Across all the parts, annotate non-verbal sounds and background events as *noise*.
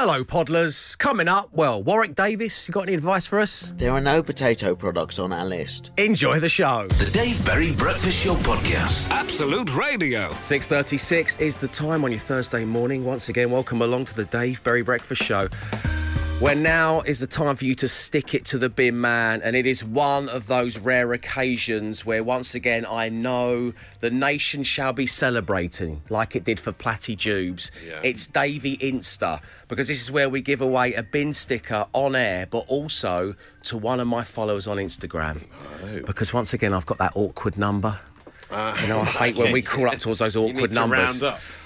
Hello, Podlers. Coming up, well, Warwick Davis, you got any advice for us? There are no potato products on our list. Enjoy the show. The Dave Berry Breakfast Show Podcast. Absolute Radio. 6.36 is the time on your Thursday morning. Once again, welcome along to the Dave Berry Breakfast Show. Where now is the time for you to stick it to the bin man, and it is one of those rare occasions where once again I know the nation shall be celebrating like it did for Platty Jubes. It's Davy Insta because this is where we give away a bin sticker on air, but also to one of my followers on Instagram. Oh. Because once again I've got that awkward number. You know, I hate when we *laughs* call up towards those awkward to numbers.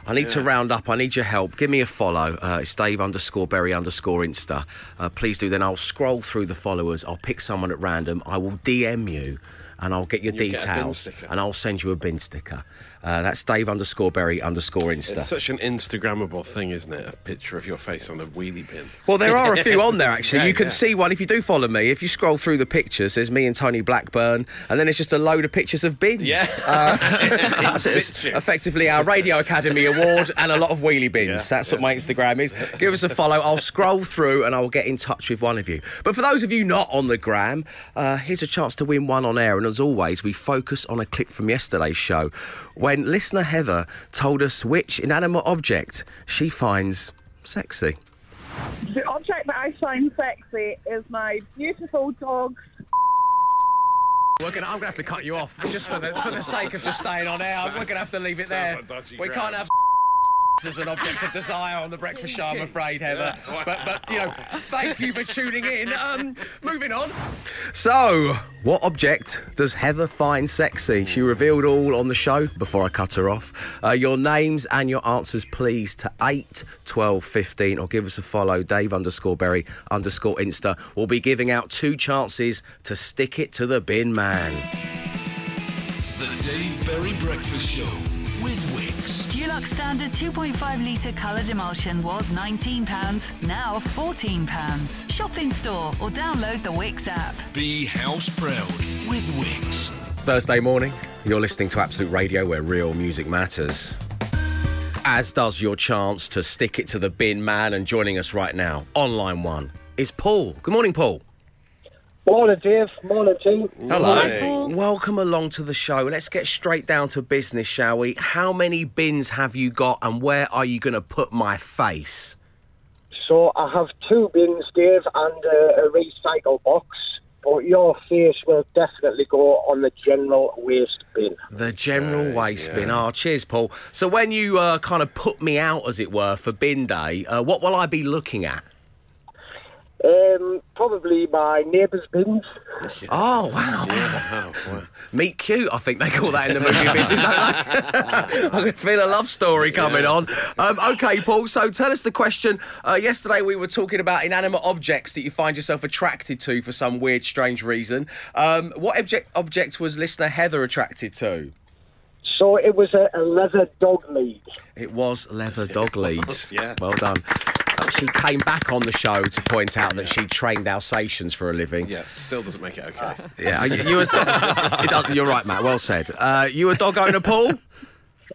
I need to round up. I need your help. Give me a follow. Uh, it's Dave underscore Berry underscore Insta. Uh, please do. Then I'll scroll through the followers. I'll pick someone at random. I will DM you, and I'll get your And you'll get details, and I'll send you a bin sticker. Uh, that's Dave underscore Berry underscore Insta. It's such an Instagrammable thing, isn't it? A picture of your face on a wheelie bin. *laughs* Well, there are a few *laughs* on there actually. Yeah, you can yeah. see one if you do follow me. If you scroll through the pictures, there's me and Tony Blackburn, and then it's just a load of pictures of bins. Yeah. Uh, *laughs* that's. Effectively our Radio Academy award and a lot of wheelie bins. Yeah, That's what my Instagram is. Give us a follow. I'll scroll through and I will get in touch with one of you. But for those of you not on the gram, uh, here's a chance to win one on air. And as always, we focus on a clip from yesterday's show when listener Heather told us which inanimate object she finds sexy. The object that I find sexy is my beautiful dog's We're gonna, I'm gonna have to cut you off just for the for the sake of just staying on air. We're gonna have to leave it there. like we can't have as an object of desire on the breakfast show, I'm afraid, Heather. But but you know, thank you for tuning in. Um, moving on. So, what object does Heather find sexy? She revealed all on the show before I cut her off. Uh, your names and your answers, please, to 8, 12, 15, or give us a follow, Dave underscore Berry underscore Insta. We'll be giving out two chances to stick it to the bin man. The Dave Berry Breakfast Show with Wickes. Dulux Standard 2.5 litre coloured emulsion was £19, now £14. Shop in store or download the Wickes app. Be house proud with Wickes. Thursday morning. You're listening to Absolute Radio where real music matters. As does your chance to stick it to the bin man and joining us right now on line one is Paul. Good morning, Paul. Morning, Dave. Morning, team. Hello. Welcome along to the show. Let's get straight down to business, shall we? How many bins have you got and where are you going to put my face? So I have two bins, Dave, and uh, a recycle box. But your face will definitely go on the general waste bin. The general waste bin. Oh, cheers, Paul. So when you uh, kind of put me out, as it were, for bin day, uh, what will I be looking at? Um, probably my neighbour's bins. Oh, wow. Oh, wow. Meet cute, I think they call that in the movie *laughs* business, don't they? *laughs* I can feel a love story coming on. Um, okay, Paul, so tell us the question. Uh, yesterday we were talking about inanimate objects that you find yourself attracted to for some weird, strange reason. Um, what object, object was listener Heather attracted to? So it was a, a leather dog lead. It was leather dog leads. *laughs* yeah. Well done. Uh, She came back on the show to point out that she trained Alsatians for a living. Yeah, still doesn't make it okay. Yeah, you, you a dog, it does- you're right, Matt. Well said. Uh, you a dog owner, Paul?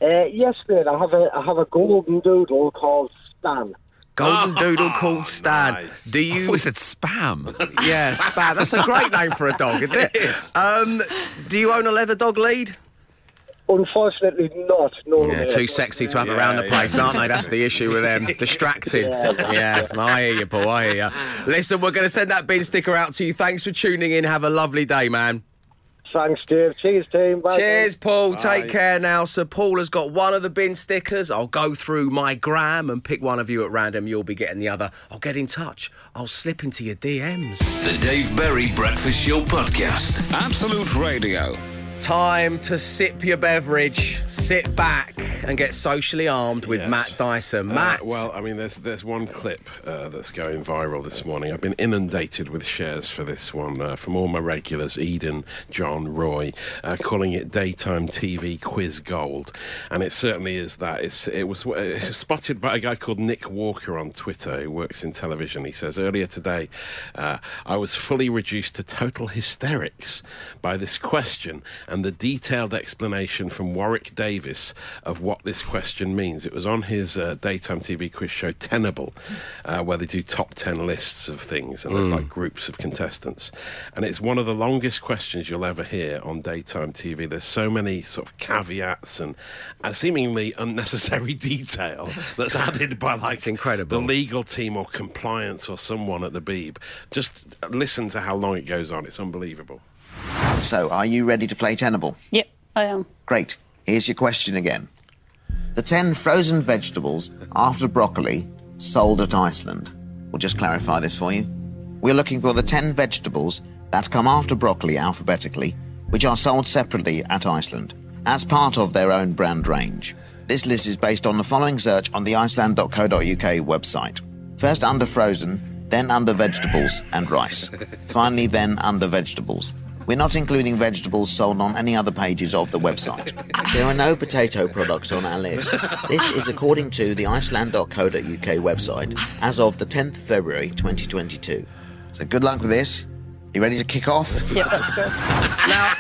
Uh, yes, mate. I have a I have a golden doodle called Stan. Golden *laughs* Doodle called Stan. nice. Do you? I said spam. Yeah, Spam. That's a great name for a dog, isn't it? *laughs* Um, do you own a leather dog lead? Unfortunately, not. No. Yeah, mate. too sexy to have Yeah, around the yeah. place, aren't they? That's the issue with them. *laughs* Distracting. Yeah, I hear you, Paul. I hear you. Listen, we're going to send that bin sticker out to you. Thanks for tuning in. Have a lovely day, man. Thanks, Dave. Cheers, team. Bye. Cheers, Paul. Take care now. So, Paul has got one of the bin stickers. I'll go through my gram and pick one of you at random. You'll be getting the other. I'll get in touch. I'll slip into your DMs. The Dave Berry Breakfast Show Podcast. Absolute Radio. Time to sip your beverage, sit back, and get socially armed with Yes. Matt Dyson. Uh, Matt, well, I mean, there's there's one clip uh, that's going viral this morning. I've been inundated with shares for this one uh, from all my regulars, Eden, John, Roy, uh, calling it daytime TV quiz gold, and it certainly is that. It's it was, uh, it was spotted by a guy called Nick Walker on Twitter who works in television. He says earlier today, uh, I was fully reduced to total hysterics by this question and the detailed explanation from Warwick Davis of what this question means. It was on his uh, daytime TV quiz show Tenable, uh, where they do top 10 lists of things, and there's like groups of contestants. And it's one of the longest questions you'll ever hear on daytime TV. There's so many sort of caveats and uh, seemingly unnecessary *laughs* detail that's added by like incredible. the legal team or compliance or someone at the Beeb. Just listen to how long it goes on. It's unbelievable. So, are you ready to play Tenable? Yep, I am. Great. Here's your question again. The 10 frozen vegetables after broccoli sold at Iceland. We'll just clarify this for you. We're looking for the 10 vegetables that come after broccoli alphabetically, which are sold separately at Iceland, as part of their own brand range. This list is based on the following search on the iceland.co.uk website. First under frozen, then under vegetables and rice. Finally, then under vegetables. We're not including vegetables sold on any other pages of the website. There are no potato products on our list. This is according to the iceland.co.uk website as of the 10th February 2022. So good luck with this. You ready to kick off? *laughs* Yeah, let's go. Now,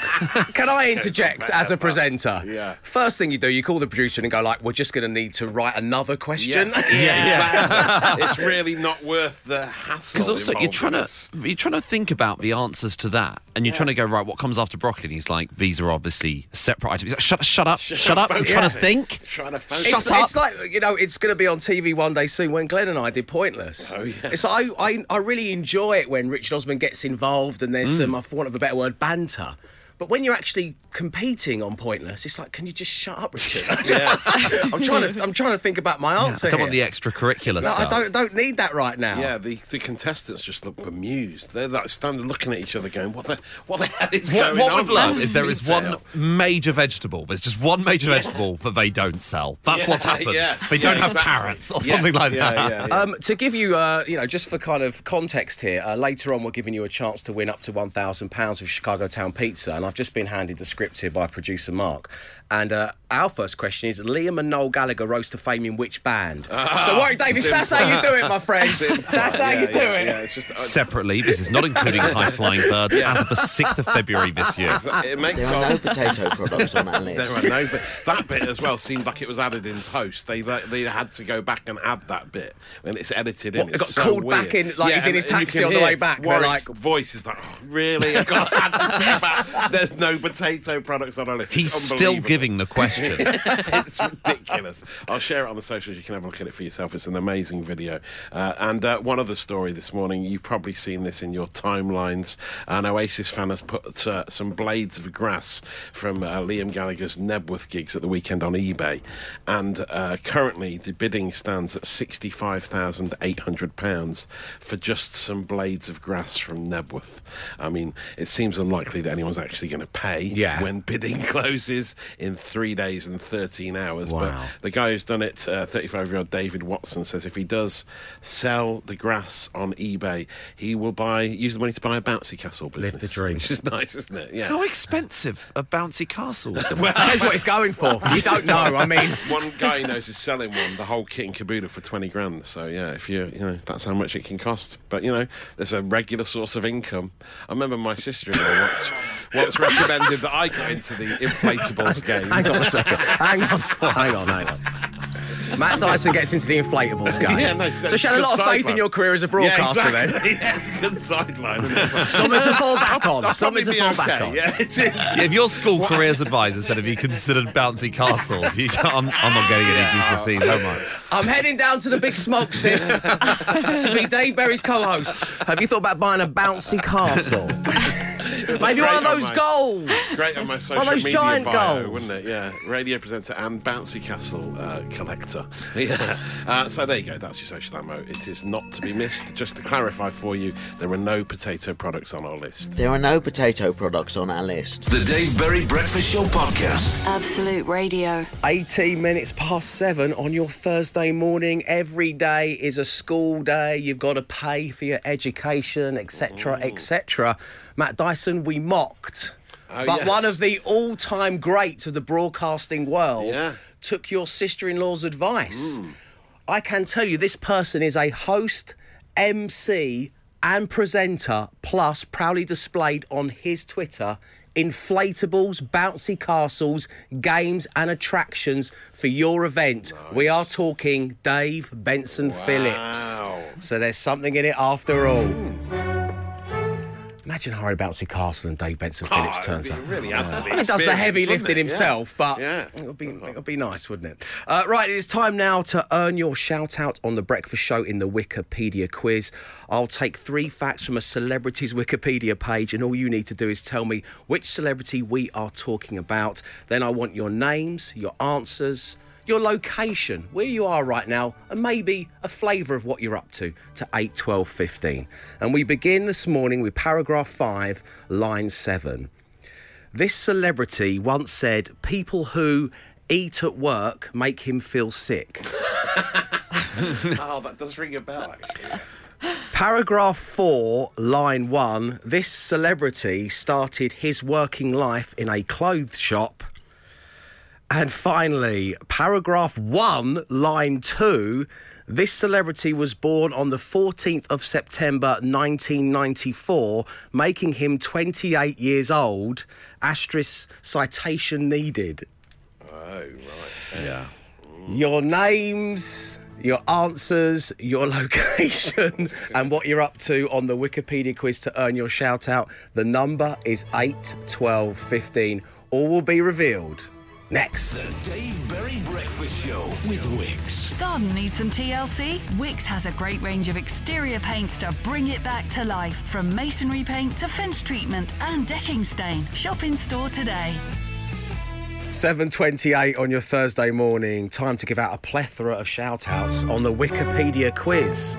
can I interject as a presenter? Yeah. First thing you do, you call the producer and go like, "We're just going to need to write another question." Yes. *laughs* Yeah, exactly. *laughs* it's really not worth the hassle. Because also you're trying to you're trying to think about the answers to that, and you're trying to go right. What comes after broccoli? And he's like, these are obviously separate items. He's like, shut, shut up, shut, up. I'm trying to think. Trying to focus. It's, Shut up. it's like you know, it's going to be on TV one day soon when Glenn and I did Pointless. Oh, yeah. It's I, I I really enjoy it when Richard Osman gets involved and there's Mm. some, for want of a better word, banter. But when you're actually competing on Pointless, it's like, can you just shut up, Richard? *laughs* *laughs* I'm trying to I'm trying to think about my answer. I don't want the extracurricular No, I don't don't need that right now. Yeah, the, the contestants just look bemused. They're like standing looking at each other, going, "What the what the hell is What, going what on?" we've learned here? is there is Detail. one major vegetable. There's just one major vegetable that they don't sell. That's Yeah, what's *laughs* happened. yeah, they don't yeah, have exactly. carrots or Yes, something like yeah, that. yeah, yeah. Um, to give you, uh, you know, just for kind of context here, uh, later on we're giving you a chance to win up to one thousand pounds with Chicago Town Pizza, and I've just been handed the script here by producer Mark. And uh, our first question is: Liam and Noel Gallagher rose to fame in which band? so, Warwick Davis, that's how you do it, my friend. That's how yeah, you do yeah, it. Yeah, it's just uh, Separately, this is not including high flying birds as of the 6th of February this year. it makes There are no potato products on our There list. are no, but that bit as well seemed like it was added in post. They they had to go back and add that bit when it's edited in. What, it It's got so called weird. back in, like he's in his taxi on the way back, Warwick's like- voice is like, oh, really? I got to add the bit about there's no potato products on our list. He's still giving the question. *laughs* it's ridiculous. I'll share it on the socials. You can have a look at it for yourself. It's an amazing video. Uh, and uh, one other story this morning. You've probably seen this in your timelines. An Oasis fan has put uh, some blades of grass from uh, Liam Gallagher's Knebworth gigs at the weekend on eBay, and uh, currently the bidding stands at sixty-five thousand eight hundred pounds for just some blades of grass from Knebworth. I mean, it seems unlikely that anyone's actually going to pay Yeah. when bidding *laughs* closes in three days and 13 hours. Wow. But the guy who's done it, uh, 35 year old David Watson, says if he does sell the grass on eBay, he will buy use the money to buy a bouncy castle business. Live the dream. Which is *laughs* nice, isn't it? Yeah. How expensive are bouncy castles? *laughs* Depends what he's going for. You don't know. I mean, one guy he knows is selling one, the whole kit and caboodle for twenty grand. So yeah, if you you know that's how much it can cost. But you know, there's a regular source of income. I remember my sister-in-law once once recommended that I got into the inflatables game. hang on a second. Hang on. Hang on. Hang on. Matt Dyson gets into the inflatables *laughs* game. Yeah, no, so she had a lot of faith in your career as a broadcaster yeah, then. *laughs* Yeah, it's a good sideline. isn't? *laughs* Something to fall back on. Something to fall be back on. Yeah, it is. if your school careers advisor said, "Have you considered bouncy castles?" You, I'm, I'm not getting any GCSEs. How much? I'm heading down to the big smoke, sis. to be Dave Berry's co-host. Have you thought about buying a bouncy castle? *laughs* Maybe one of Great on those my- goals. Great on my social those media giant bio, goals. wouldn't it? Yeah, radio presenter and bouncy castle uh, collector. *laughs* Yeah. Uh, so there you go. That's your social ammo. It is not to be missed. Just to clarify for you, there are no potato products on our list. There are no potato products on our list. The Dave Berry Breakfast Show podcast. Absolute Radio. 18 minutes past seven on your Thursday morning. Every day is a school day. You've got to pay for your education, etc., etc. Matt Dyson, we mocked. Oh, but yes. one of the all time greats of the broadcasting world Yeah. took your sister in law's advice. Mm. I can tell you this person is a host, MC, and presenter, plus proudly displayed on his Twitter inflatables, bouncy castles, games, and attractions for your event. We are talking Dave Benson Phillips. So there's something in it after all. Mm. Imagine Harry Bouncy Castle and Dave Benson Phillips Oh, turns up. really to be He does the heavy lifting it? himself, but Yeah. it'll be it'll be nice, wouldn't it? Uh, right, it is time now to earn your shout out on the breakfast show in the Wikipedia quiz. I'll take three facts from a celebrity's Wikipedia page, and all you need to do is tell me which celebrity we are talking about. Then I want your names, your answers. Your location, where you are right now, and maybe a flavour of what you're up to, to 8, 12, 15. And we begin this morning with paragraph 5, line 7. This celebrity once said, People who eat at work make him feel sick. *laughs* Oh, that does ring a bell, actually. Paragraph 4, line 1. This celebrity started his working life in a clothes shop. And finally, paragraph 1, line 2. This celebrity was born on the 14th of September 1994, making him 28 years old. Asterisk citation needed. Oh, right. Yeah. your names, your answers, your *laughs* location, and what you're up to on the Wikipedia quiz to earn your shout out. The number is 8, 12, 15. All will be revealed next. The Dave Berry Breakfast Show with Wickes. Garden needs some TLC? Wickes has a great range of exterior paints to bring it back to life. From masonry paint to fence treatment and decking stain. Shop in store today. 7.28 on your Thursday morning. Time to give out a plethora of shout outs on the Wikipedia quiz.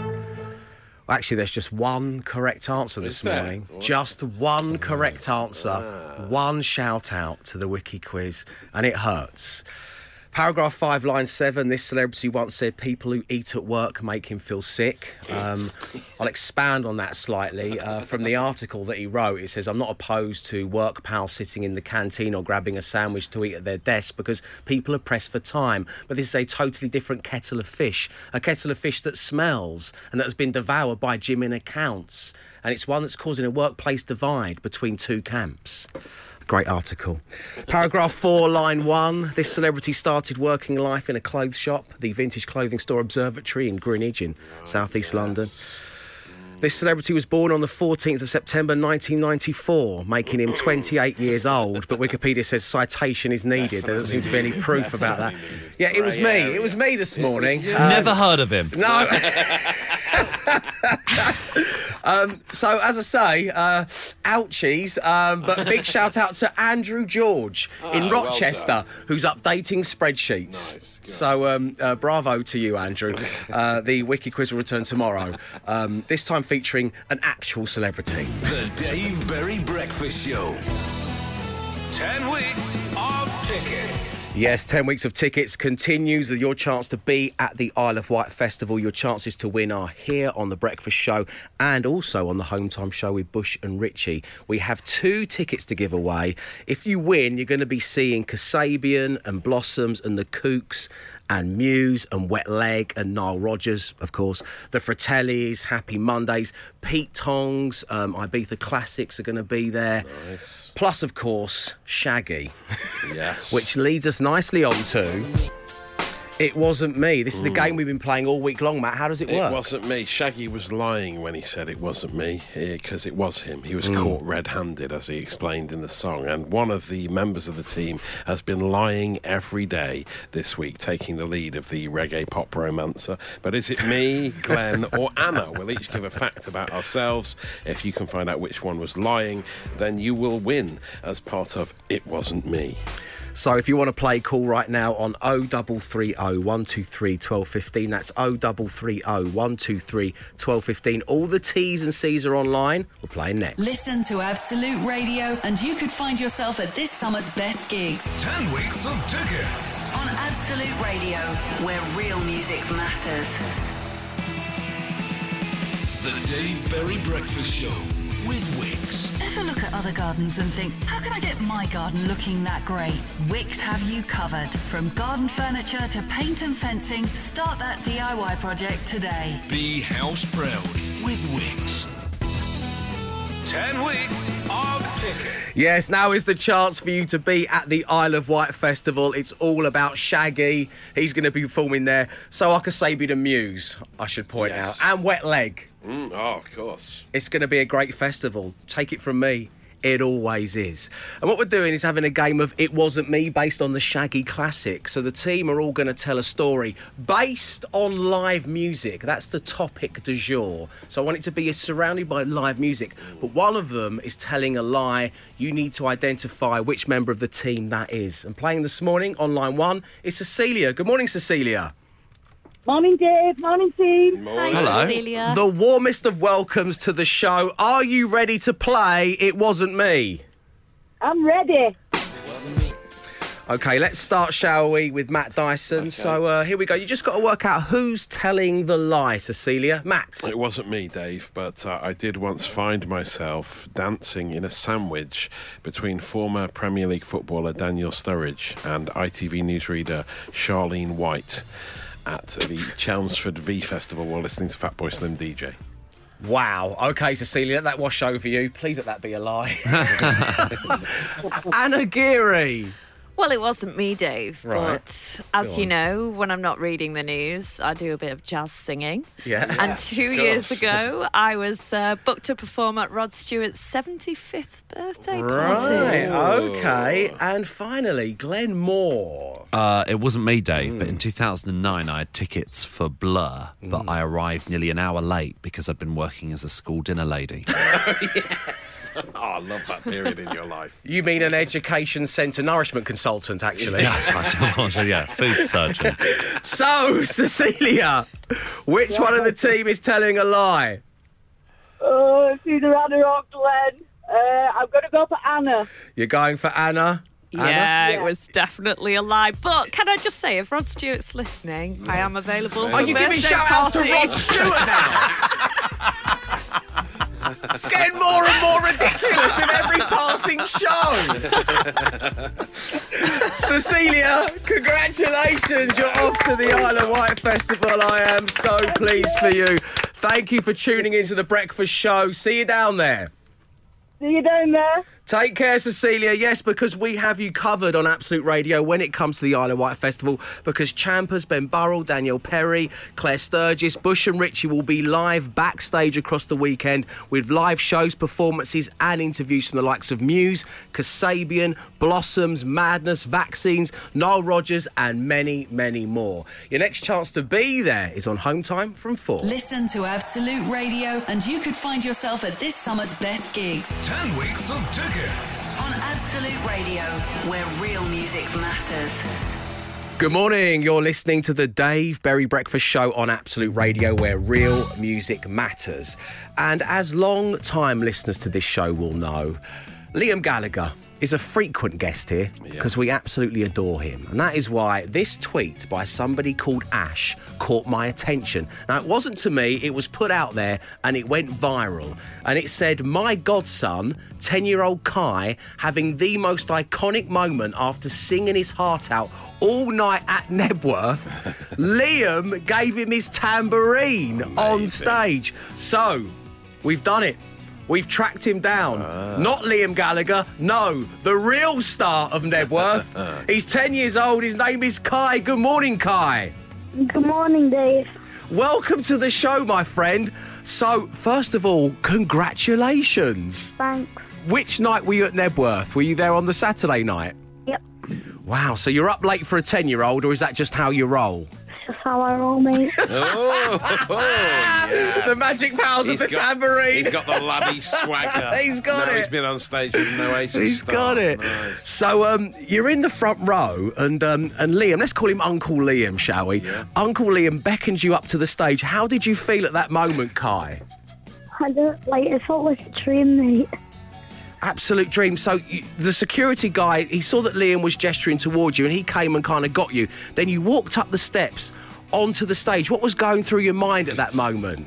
Actually, there's just one correct answer this morning. Just one correct answer. One shout out to the Wiki quiz, and it hurts. Paragraph 5, line 7. This celebrity once said people who eat at work make him feel sick. Um, *laughs* I'll expand on that slightly. Uh, from the article that he wrote, it says, I'm not opposed to work pals sitting in the canteen or grabbing a sandwich to eat at their desk because people are pressed for time. But this is a totally different kettle of fish. A kettle of fish that smells and that has been devoured by Jim in accounts. And it's one that's causing a workplace divide between two camps. Great article. Paragraph 4, line 1. This celebrity started working life in a clothes shop, the vintage clothing store Observatory in Greenwich in southeast London. This celebrity was born on the 14th of September 1994, making him 28 years old. But Wikipedia says citation is needed. There doesn't seem to be any proof about that. Yeah, it was me. It was me this morning. Never um, heard of him. No. *laughs* um, so, as I say, uh, ouchies, um, but big *laughs* shout out to Andrew George in Ah, well Rochester, who's updating spreadsheets. Nice. So, um, uh, bravo to you, Andrew. *laughs* Uh, the Wiki Quiz will return tomorrow, um, this time featuring an actual celebrity. The Dave Berry Breakfast Show. 10 weeks of tickets. Yes, 10 weeks of tickets continues with your chance to be at the Isle of Wight Festival. Your chances to win are here on The Breakfast Show and also on the Home Time Show with Bush and Richie. We have two tickets to give away. If you win, you're going to be seeing Kasabian and Blossoms and the Kooks and Muse and Wet Leg and Nile Rodgers, of course. The Fratellis, Happy Mondays, Pete Tongs, um, Ibiza Classics are going to be there. Nice. Plus, of course, Shaggy Yes. *laughs* which leads us nicely on to It Wasn't Me. This is the game we've been playing all week long, Matt. How does it work? It wasn't me. Shaggy was lying when he said it wasn't me, because it was him. He Hmm. was caught red handed, as he explained in the song. And one of the members of the team has been lying every day this week, taking the lead of the reggae pop romancer. But is it me, Glenn, *laughs* or Anna? We'll each give a fact about ourselves. If you can find out which one was lying, then you will win as part of It Wasn't Me. So if you want to play, call right now on 0330 123 1215. That's 0330 123 1215. All the T's and C's are online. We're playing next. Listen to Absolute Radio, and you could find yourself at this summer's best gigs 10 weeks of tickets. on Absolute Radio, where real music matters. The Dave Berry Breakfast Show with Wickes. Look at other gardens and think, how can I get my garden looking that great? Wickes have you covered. From garden furniture to paint and fencing, start that DIY project today. Be house proud with Wickes. 10 weeks of Tickets. Yes, now is the chance for you to be at the Isle of Wight Festival. It's all about Shaggy. He's going to be performing there. So I could say be the Muse, I should point Yes. out. And Wet Leg. Mm, oh, of course. It's going to be a great festival. Take it from me. It always is. And what we're doing is having a game of It Wasn't Me based on the Shaggy classic. So the team are all going to tell a story based on live music. That's the topic du jour. So I want it to be surrounded by live music. But one of them is telling a lie. You need to identify which member of the team that is. And playing this morning on line one is Cecilia. Good morning, Cecilia. Morning, Dave. Morning, team. Morning. Hello. Cecilia. The warmest of welcomes to the show. Are you ready to play It Wasn't Me? I'm ready. Okay, let's start, shall we, with Matt Dyson. So uh, here we go. You just got to work out who's telling the lie, Cecilia. Matt. It wasn't me, Dave, but uh, I did once find myself dancing in a sandwich between former Premier League footballer Daniel Sturridge and ITV newsreader Charlene White at the Chelmsford V Festival while listening to Fatboy Slim DJ. Wow. Okay, Cecilia, let that wash over you. Please let that be a lie. *laughs* *laughs* Anna Geary. Well, it wasn't me, Dave. Right. But as Go you on. know, when I'm not reading the news, I do a bit of jazz singing. Yeah. And two years ago, I was uh, booked to perform at Rod Stewart's 75th birthday Right. party. Okay. And finally, Glenn Moore. Uh, it wasn't me, Dave, but in 2009 I had tickets for Blur, but I arrived nearly an hour late because I'd been working as a school dinner lady. *laughs* Oh, *laughs* I love that period in your life. You mean an education centre nourishment consultant, actually? yes, I was, yeah, food surgeon. So, Cecilia, which one of the team is telling a lie? Oh, it's either Anna or Glenn. Uh, I'm going to go for Anna. You're going for Anna? Yeah, Anna? it was definitely a lie. But can I just say, if Rod Stewart's listening, I am available. Are you giving shout outs to Rod Stewart now? *laughs* it's getting more and more ridiculous with every passing show. *laughs* Cecilia, congratulations. You're off to the Isle of Wight Festival. I am so pleased for you. Thank you for tuning into the breakfast show. See you down there. See you down there. Take care, Cecilia. Yes, because we have you covered on Absolute Radio when it comes to the Isle of Wight Festival. Because Champers, Ben Burrell, Daniel Perry, Claire Sturgess, Bush and Richie will be live backstage across the weekend with live shows, performances, and interviews from the likes of Muse, Kasabian, Blossoms, Madness, Vaccines, Nile Rodgers, and many, many more. Your next chance to be there is on Home Time from 4. Listen to Absolute Radio, and you could find yourself at this summer's best gigs 10 weeks of tickets. On Absolute Radio, where real music matters. Good morning. You're listening to the Dave Berry Breakfast Show on Absolute Radio, where real music matters. And as long time listeners to this show will know, Liam Gallagher is a frequent guest here because we absolutely adore him. And that is why this tweet by somebody called Ash caught my attention. Now, it wasn't to me, it was put out there and it went viral. And it said, My godson, 10 year old Kai, having the most iconic moment after singing his heart out all night at *laughs* Knebworth. Liam gave him his tambourine on stage. So, we've done it. We've tracked him down. Ah. Not Liam Gallagher, no, the real star of Knebworth. *laughs* Ah. He's 10 years old. His name is Kai. Good morning, Kai. Good morning, Dave. Welcome to the show, my friend. So, first of all, congratulations. Thanks. Which night were you at Knebworth? Were you there on the Saturday night? Yep. Wow, so you're up late for a 10 year old, or is that just how you roll? That's how I roll, mate. *laughs* Oh, yes. The magic powers He's of the got- tambourine. He's got the laddie *laughs* swagger. He's got now it. He's been on stage with no Oasis He's star. got it. Nice. So um, you're in the front row, and um, and Liam, let's call him Uncle Liam, shall we? Yeah. Uncle Liam beckons you up to the stage. How did you feel at that moment, Kai? I don't like. It felt like a dream, mate. Absolute dream. So you, the security guy, he saw that Liam was gesturing towards you, and he came and kind of got you. Then you walked up the steps onto the stage. What was going through your mind at that moment?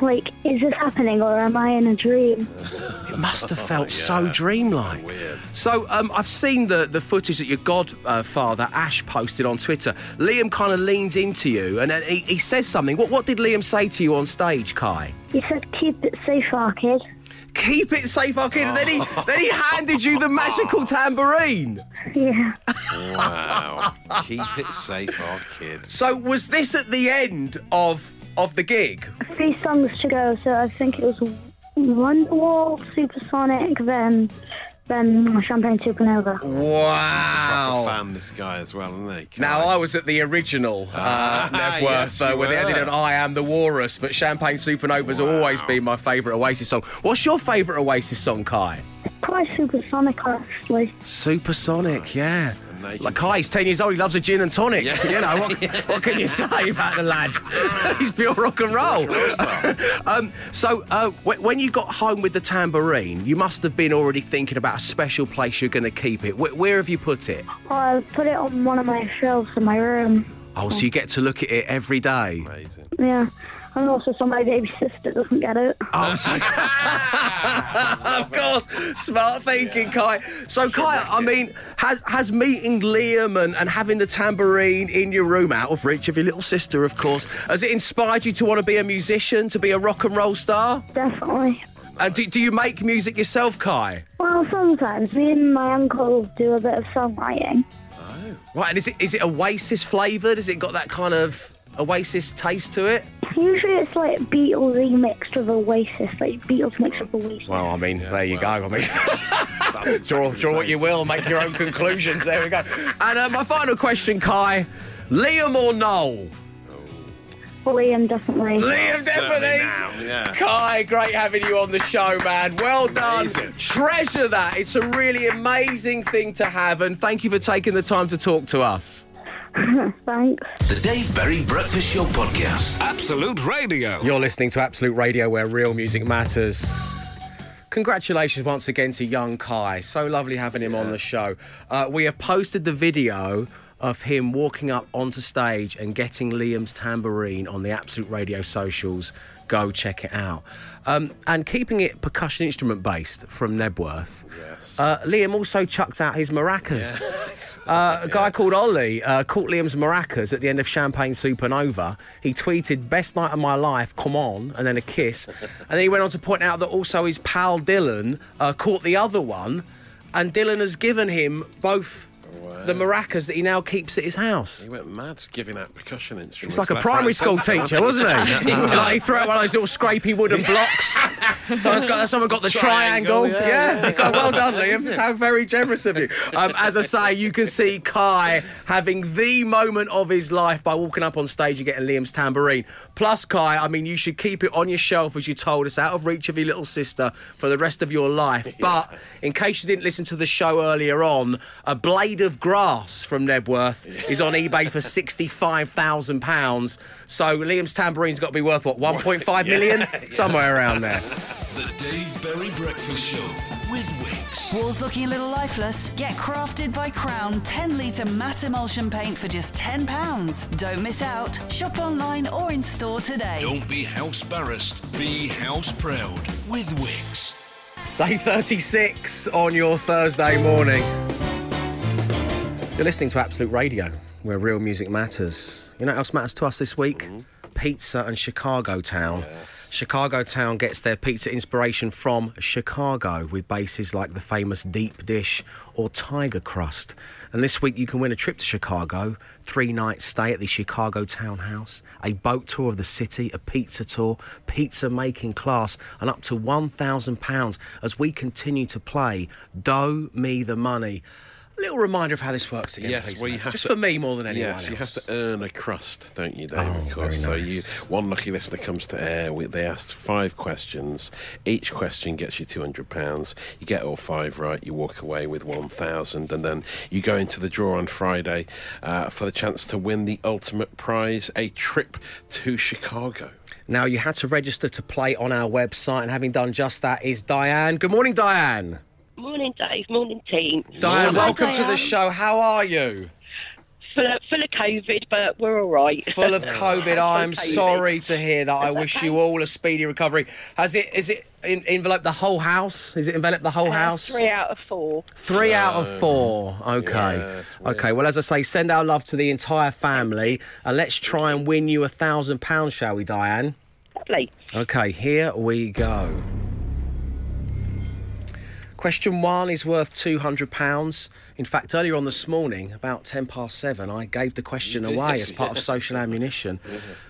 Like, is this happening or am I in a dream? It must have felt *laughs* so yeah. dreamlike. Weird. So um, I've seen the, the footage that your godfather Ash posted on Twitter. Liam kind of leans into you and then he, he says something. What, what did Liam say to you on stage, Kai? He said, "Keep it safe, our kid." Keep it safe, our kid, and then he oh. then he handed you the magical tambourine. Yeah. Wow. Keep it safe, our kid. So was this at the end of of the gig? Three songs to go, so I think it was Wonderwall, Supersonic, then then Champagne Supernova. He's a Wow. proper fan, this guy, as well, isn't he? Now I was at the original uh, Ah, Knebworth, yes, uh, you where they ended were. on "I Am the Walrus," but "Champagne Supernova's always been my favourite Oasis song. What's your favourite Oasis song, Kai? Probably Supersonic, actually. Supersonic, yeah. And Like Kai, he's ten years old. He loves a gin and tonic. Yeah. You know what? *laughs* What can you say about the lad? *laughs* he's pure rock and roll. *laughs* um, so, uh, wh- when you got home with the tambourine, you must have been already thinking about a special place you're going to keep it. Wh- where have you put it? I put it on one of my shelves in my room. Oh, so you get to look at it every day. Amazing. Yeah. And also so my baby sister doesn't get it. Oh, so of course, smart thinking, Kai. So, Kai, I mean, has has meeting Liam and, and having the tambourine in your room, out of reach of your little sister, of course, has it inspired you to want to be a musician, to be a rock and roll star? Definitely. And do, do you make music yourself, Kai? Well, sometimes me and my uncle do a bit of songwriting. Oh, right, and is it is it Oasis flavoured? Has it got that kind of Oasis taste to it? Usually it's like Beatles mixed with Oasis, like Beatles mixed with Oasis. Well, I mean, there you go. I mean, *laughs* That's draw, draw what you will, make your own conclusions. There we go. And uh, my final question, Kai: Liam or Noel? Liam, definitely. Liam, definitely. now, yeah. Kai, great having you on the show, man. Well done. Treasure that. It's a really amazing thing to have, and thank you for taking the time to talk to us. *laughs* Thanks. The Dave Berry Breakfast Show Podcast. Absolute Radio. You're listening to Absolute Radio, where real music matters. Congratulations once again to young Kai. So lovely having him on the show. Uh, we have posted the video of him walking up onto stage and getting Liam's tambourine on the Absolute Radio socials. Go check it out. Um, and keeping it percussion instrument based from Knebworth. Yes. Uh, Liam also chucked out his maracas. *laughs* Uh, a guy called Ollie uh, caught Liam's maracas at the end of Champagne Supernova. He tweeted, Best night of my life, come on, and then a kiss. and then he went on to point out that also his pal Dylan uh, caught the other one, and Dylan has given him both the maracas that he now keeps at his house. He went mad giving out percussion instruments. It's like a primary right, school teacher, wasn't *laughs* he? like he threw out one of those little scrapey wooden blocks. *laughs* Someone's got, someone got the triangle. Triangle, Yeah, yeah. *laughs* well done, Liam. How very generous of you. Um, as I say, you can see Kai having the moment of his life by walking up on stage and getting Liam's tambourine. Plus, Kai, I mean, you should keep it on your shelf, as you told us, out of reach of your little sister for the rest of your life. But in case you didn't listen to the show earlier on, a blade of grass from Knebworth is on eBay for £65,000. So Liam's tambourine's got to be worth, what, 1.5 million? *laughs* Somewhere around there. The Dave Berry Breakfast Show with Wickes. Walls looking a little lifeless? Get crafted by Crown 10 litre matte emulsion paint for just £10. Don't miss out. Shop online or in store today. Don't be house embarrassed. Be house proud with Wickes. Say 36 on your Thursday morning. You're listening to Absolute Radio, where real music matters. You know what else matters to us this week? Mm-hmm. Pizza and Chicago Town. Chicago Town gets their pizza inspiration from Chicago with bases like the famous deep dish or tiger crust. And this week you can win a trip to Chicago, three nights stay at the Chicago Townhouse, a boat tour of the city, a pizza tour, pizza making class, and up to £1,000 as we continue to play Dough Me the Money. A little reminder of how this works again, Yes, please, well, you have just to- for me more than anyone Yes, you have to earn a crust, don't you, Dave? Oh, of course. very So you, one lucky listener comes to air. We, they ask five questions. Each question gets you two hundred pounds. You get all five right, you walk away with one thousand, and then you go into the draw on Friday uh, for the chance to win the ultimate prize: a trip to Chicago. Now, you had to register to play on our website, and having done just that is Diane. Good morning, Diane. Morning, Dave. Morning, team. Diane, Hi, welcome to the show. How are you? Full of, full of COVID, but we're all right. Full of *laughs* COVID. I'm COVID. sorry to hear that. I wish you all a speedy recovery. Has it? Is it in, enveloped the whole house? Is it enveloped the whole Uh, house? Three out of four. Three out of four. Okay. Yes, okay. Well, as I say, send our love to the entire family, and let's try and win you a thousand pounds, shall we, Diane? Lovely. Okay. Here we go. Question one is worth £200. In fact, earlier on this morning, about 10 past seven, I gave the question away as part of social *laughs* ammunition.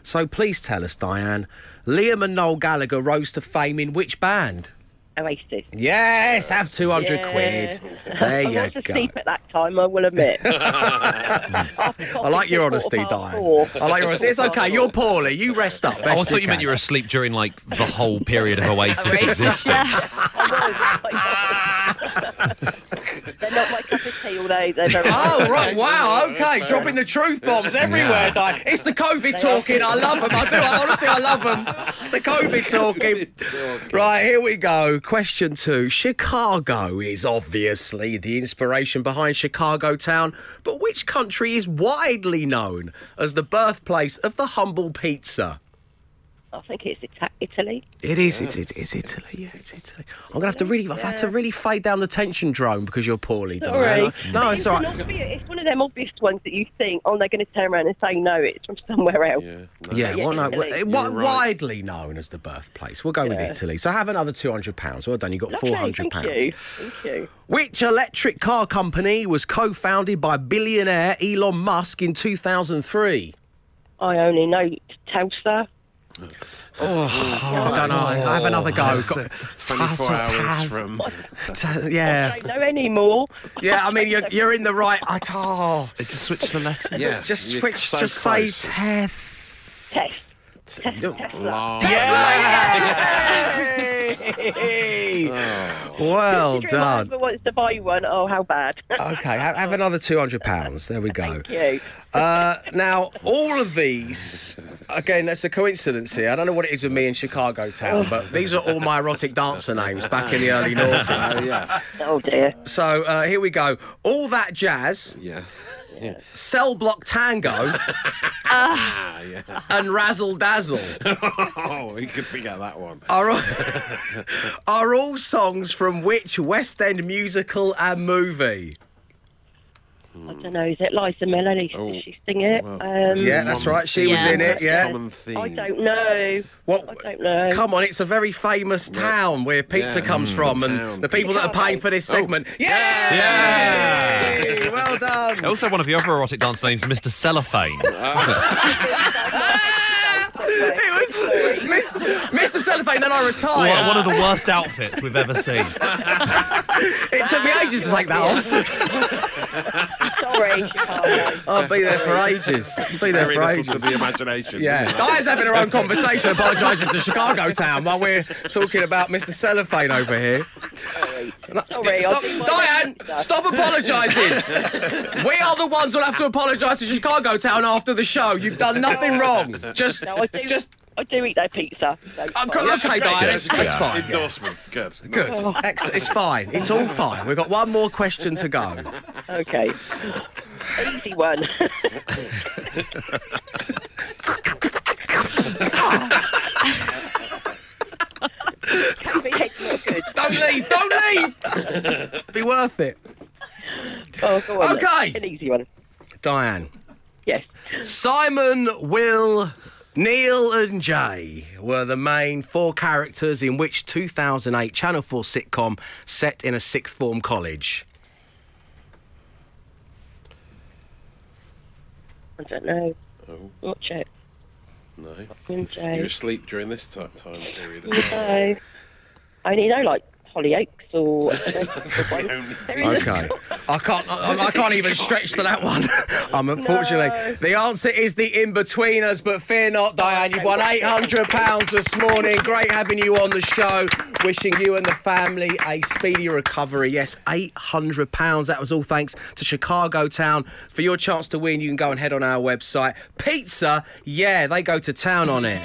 So please tell us, Diane, Liam and Noel Gallagher rose to fame in which band? Oasis. Yes, have 200 Yeah. quid. There I you was go. asleep at that time, I will admit. *laughs* I like your honesty, Diane. I like your honesty. It's okay. You're poorly. You rest up. Oh, I best thought you meant you were asleep during like the whole period of Oasis *laughs* existing. *laughs* They're not my cup of tea, although they're very Oh, right. Wow. Okay. Dropping the truth bombs everywhere, Diane. It's the COVID talking. I love them. I do. Honestly, I love them. It's the COVID talking. Right. Here we go. Question two. Chicago is obviously the inspiration behind Chicago Town, but which country is widely known as the birthplace of the humble pizza? I think it's Ita- Italy. It is. It's, it's, it's Italy. Yeah, it's Italy. I'm gonna have to really. I've had to really fade down the tension drone because you're poorly. Sorry. Diane. No, it's it's, all obvious, it's one of them obvious ones that you think, oh, they're going to turn around and say no, it's from somewhere else. Yeah, well, no, Italy. well, wi- widely known as the birthplace. We'll go with Italy. So have another two hundred pounds. Well done. You got Lovely, four hundred Thank pounds. you. Thank you. Which electric car company was co-founded by billionaire Elon Musk in two thousand three? I only know Telstra. Oh, I don't know. I have another go. That's Got- the 24 Taz- hours Taz- from. Taz- yeah. I don't know anymore. Yeah, I mean, you're, you're in the right. I, oh, They just switch the letters. Yeah, just you're switch. so just close. say Tess. Test. Long- Yay! *laughs* Well Considering my done. husband wants to buy one. Oh, how bad. *laughs* Okay, have, have another two hundred pounds. There we go. Thank you. Uh, now, all of these, again, that's a coincidence here. I don't know what it is with me in Chicago town, but these are all my erotic dancer names back in the early noughties. *laughs* Oh, yeah. Oh, dear. So uh, here we go. All that jazz, Yeah. cell block tango, *laughs* Ah, yeah. and razzle dazzle *laughs* Oh, we could forget that one. are all, are all songs from which West End musical and movie? I don't know. Is it Liza Minnelli? Oh, Did she sing it? well, um, Yeah, that's right. She was in it. That's Yeah. Common theme. I don't know. What? I don't know. Come on, it's a very famous town where pizza Yeah, comes mm, from, the and town. the people that are paying for this Oh. segment. Yeah! Well done. Also, one of your other erotic dance names, Mr. Cellophane. *laughs* It was Mr. Mr. Cellophane, then I One retired. one of the worst outfits we've ever seen. *laughs* It took me ages to take that off. *laughs* Sorry, Chicago. I'll be there for ages. I'll be there Very for little ages. to the imagination. Yeah, Diane's having her own conversation, apologising to Chicago Town while we're talking about Mr. Cellophane over here. Sorry, Stop, I'll do my Diane, best. stop apologising. we are the ones who'll have to apologise to Chicago Town after the show. You've done nothing wrong. Just, No, I do. just. I do eat their pizza. So it's Oh, fine. good, okay, Diane, that's, that's Yeah. fine. yeah. Endorsement. Good. Good. Excellent. It's fine. It's all fine. We've got one more question to go. Okay. Easy one. Cafe not good. Don't leave. Don't leave. Be worth it. Oh, go on. then. Okay. An easy one. Diane. Yes. Simon, Will, Neil, and Jay were the main four characters in which 2008 Channel 4 sitcom set in a sixth form college. I don't know. Oh, Watch it. no. You're asleep during this ti time period. No. I only know like Hollyoaks or. *laughs* Okay. I can't. I, I can't *laughs* even stretch to that one. *laughs* um, unfortunately, No. the answer is the in-betweeners. But fear not, Diane. You've won eight hundred pounds this morning. Great having you on the show. Wishing you and the family a speedy recovery. Yes, eight hundred pounds. That was all thanks to Chicago Town. For your chance to win, you can go and head on our website. Pizza, yeah, they go to town on it.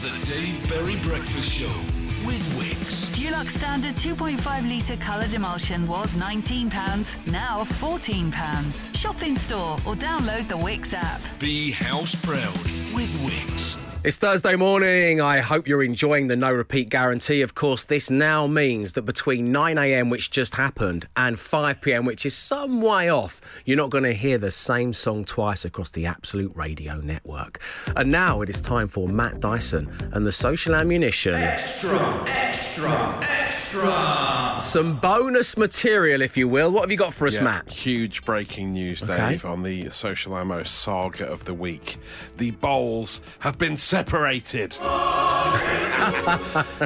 The Dave Berry Breakfast Show with Wickes. Dulux Standard 2.5 litre coloured emulsion was £19, now £14. Shop in store or download the Wickes app. Be house proud with Wickes. It's Thursday morning. I hope you're enjoying the no repeat guarantee. Of course, this now means that between 9am, which just happened, and 5pm, which is some way off, you're not going to hear the same song twice across the Absolute Radio network. And now it is time for Matt Dyson and the Social Ammunition. Extra, extra, extra. Some bonus material, if you will. What have you got for us, Yeah, Matt? Huge breaking news, Okay. Dave, on the Social Ammo saga of the week. The bowls have been separated. *laughs*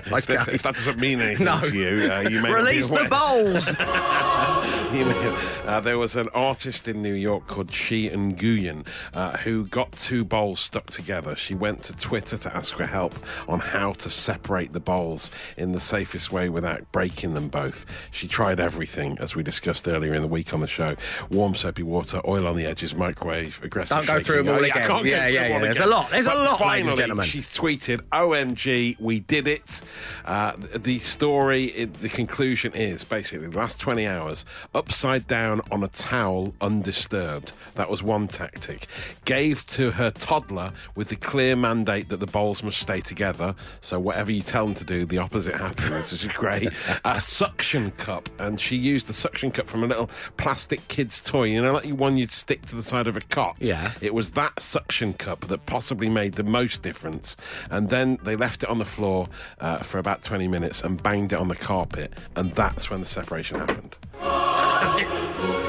if, this- if that doesn't mean anything No. to you, uh, you may Release the bowls. *laughs* *laughs* Uh, there was an artist in New York called Chi Nguyen uh, who got two bowls stuck together. She went to Twitter to ask for help on how to separate the bowls in the safest way without breaking them both. She tried everything, as we discussed earlier in the week on the show: warm soapy water, oil on the edges, microwave, aggressive. Don't go through them all Oh, I again. *laughs* Yeah, yeah, all yeah. There's again. a lot. There's a But lot, ladies and finally, gentlemen. She tweeted, "OMG, we did it." Uh, the story, the conclusion is basically the last 20 hours upside down on a towel, undisturbed. That was one tactic. Gave to her toddler with the clear mandate that the bowls must stay together. So whatever you tell them to do, the opposite happens, which is great. A suction cup, and she used the suction cup from a little plastic kid's toy. You know, like one you'd stick to the side of a cot. Yeah. It was that suction cup that possibly made the most difference. And then they left it on the floor uh, for about 20 minutes and banged it on the carpet. And that's when the separation happened.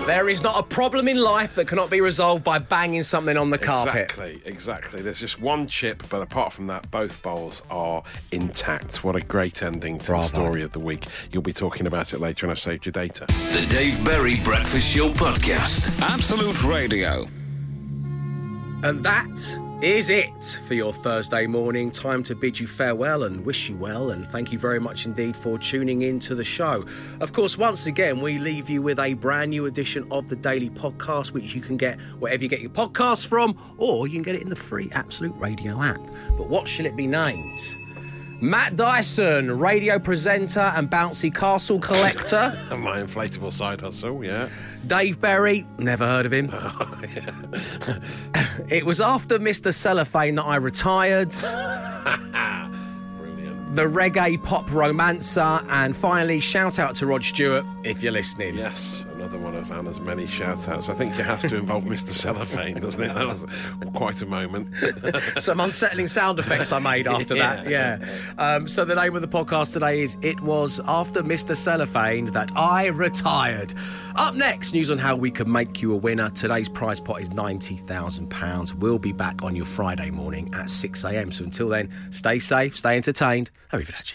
There is not a problem in life that cannot be resolved by banging something on the carpet. Exactly, exactly. There's just one chip, but apart from that, both bowls are intact. What a great ending to Bravo. the story of the week. You'll be talking about it later, and I've saved your data. The Dave Berry Breakfast Show Podcast. Absolute Radio. And that is it for your Thursday morning. Time to bid you farewell and wish you well. And thank you very much indeed for tuning in to the show. Of course, once again, we leave you with a brand new edition of the Daily Podcast, which you can get wherever you get your podcasts from, or you can get it in the free Absolute Radio app. But what shall it be named? Matt Dyson, radio presenter and bouncy castle collector. And *laughs* my inflatable side hustle, yeah. Dave Berry, never heard of him. *laughs* *laughs* it was after Mr. Cellophane that I retired. Brilliant. The reggae pop romancer, and finally, shout out to Rod Stewart if you're listening. Yes, another one of Anna's many shout outs. I think it has to involve *laughs* Mr. Cellophane, doesn't it? That was quite a moment. *laughs* Some unsettling sound effects I made after *laughs* that. Yeah. Um, so the name of the podcast today is "It Was After Mr. Cellophane That I Retired." Up next, news on how we can make you a winner. Today's prize pot is ninety thousand pounds. We'll be back on your Friday morning at six a.m. So until then, stay safe, stay entertained. Arrivederci.